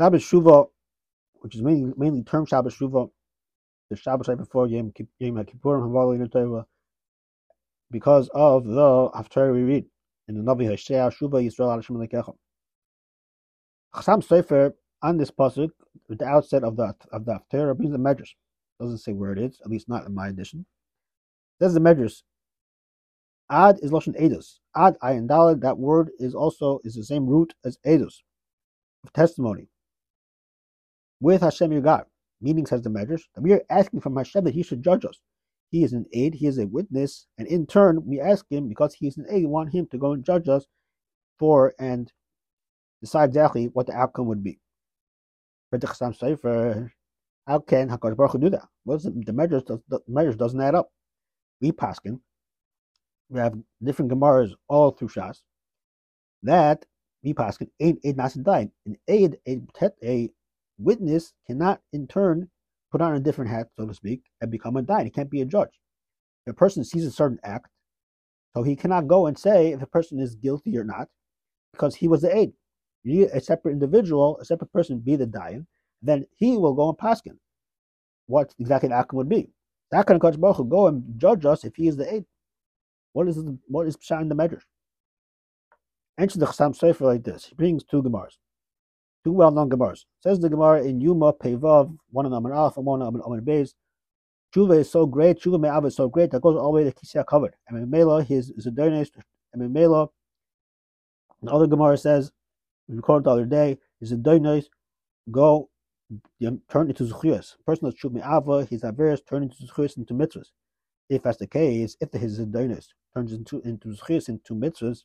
Shabbos Shuva, which is mainly mainly term Shabbos Shuva, the Shabbos right before Yom Yom Kippurim Havali because of the after we read in the Navi Hoshea Shuva Yisrael Hashem Lekecha. Chasam Sofer on this pasuk at the outset of the of the Haftarah brings the Medrash. Doesn't say where it is, at least not in my edition. Says the Medrash. Ad is lashon edus. Ad ayin dalad. That word is also is the same root as edus, of testimony. With Hashem your God, meaning says the Medrash that we are asking from Hashem that He should judge us. He is an aid, He is a witness, and in turn we ask Him because He is an aid, we want Him to go and judge us for and decide exactly what the outcome would be. How can Hakadosh Baruch Hu do that? Well, the Medrash the Medrash doesn't add up. We paskin. We have different gemaras all through Shas. That we paskin aid aid masin died. An aid a, a witness cannot in turn put on a different hat, so to speak, and become a dine. He can't be a judge. If a person sees a certain act, so he cannot go and say if a person is guilty or not, because he was the aid a separate individual, a separate person be the dayan, then he will go and paskin what exactly the outcome would be. That of Kodesh Baruch will go and judge us if he is the aid. What is the, what is Pshat in the Medrash? Answer the Chasam Sofer like this. He brings two Gemars, two well-known Gemars. Says the Gemara in Yoma Pevav, one on Amar one on Amar Beis. Tshuva is so great, Tshuva Me'av is so great that goes all the way to Kisei Hakavod. And Mela, his is a donation. And Mela, the other Gemara says we recorded the other day, is a doinos, go turn into zuchiyas. Person that's shub ava, his averes turn into zuchiyas into mitzvahs. If that's the case, if his doinos turns into into zuchiyas into mitzvahs,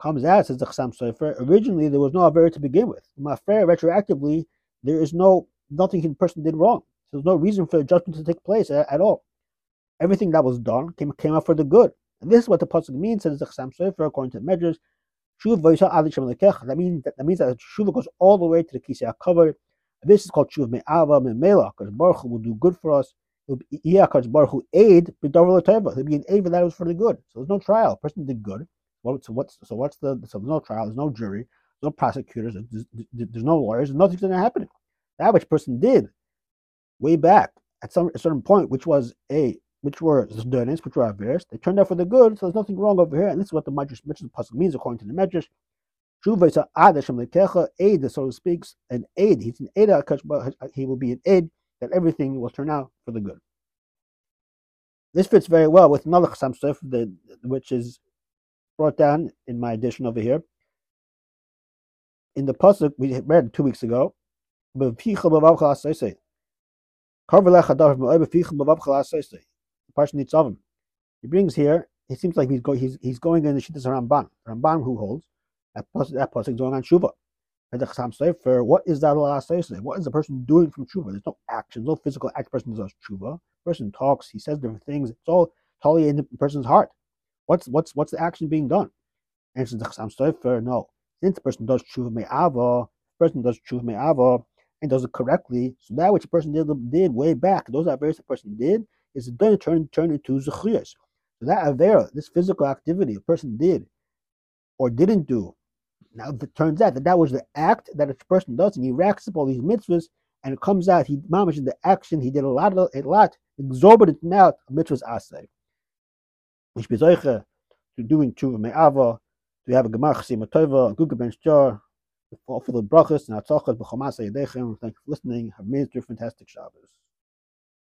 comes out says the Chasam Sofer. Originally, there was no aver to begin with. Mafer retroactively, there is no nothing the person did wrong. So there's no reason for the judgment to take place at, at all. Everything that was done came came out for the good. And this is what the pasuk means, says the Chasam Sofer, according to the Medrash. That means that, that means that Shuva goes all the way to the Kisei Hakavod. This is called Shuv Me'ava Me'mela, because Baruch Hu will do good for us. Yeah, because Baruch Hu aid. He'll be an aid, that was for the good. So there's no trial. Person did good. Well, so what's so what's the so there's no trial. There's no jury. No prosecutors. There's, there's no lawyers. Nothing's going to happen. That which person did way back at some a certain point, which was a which were Zdonis, which were Averis, they turned out for the good, so there's nothing wrong over here. And this is what the Medrash the Pasuk means according to the Medrash. Shuvah Ad Hashem Lekecha, aid, so to speak, an aid. He's an aid, he will be an aid that everything will turn out for the good. This fits very well with another Chasam Sofer, which is brought down in my edition over here. In the Pasuk we read two weeks ago. He brings here, it seems like he's, he's, he's going in the Shittas Ramban. Ramban who holds that person, that person going on Shuvah. And the Chasam Sofer, what is that? What is the person doing from Shuvah? There's no action, no physical act. Person does Shuvah. The person talks, he says different things. It's all totally in the person's heart. What's what's what's the action being done? Answers the Chasam Sofer, no. Since the person does Shuvah Me'ava, uh, the person does Shuvah Me'ava, uh, and does it correctly, so that which the person did, did way back, those are various the person did, is then turn turn into zechuyas. So that avera, this physical activity a person did or didn't do, now it turns out that that was the act that a person does, and he racks up all these mitzvahs, and it comes out he mamish the action he did a lot a lot exorbitant amount of mitzvahs asay. Which bezoiche to doing tshuva me'ava, to have a gemar chesima tova, a good ben jar, all the brachas and atzachas b'chomas yedechem. Thank you for listening. Have a fantastic Shabbos.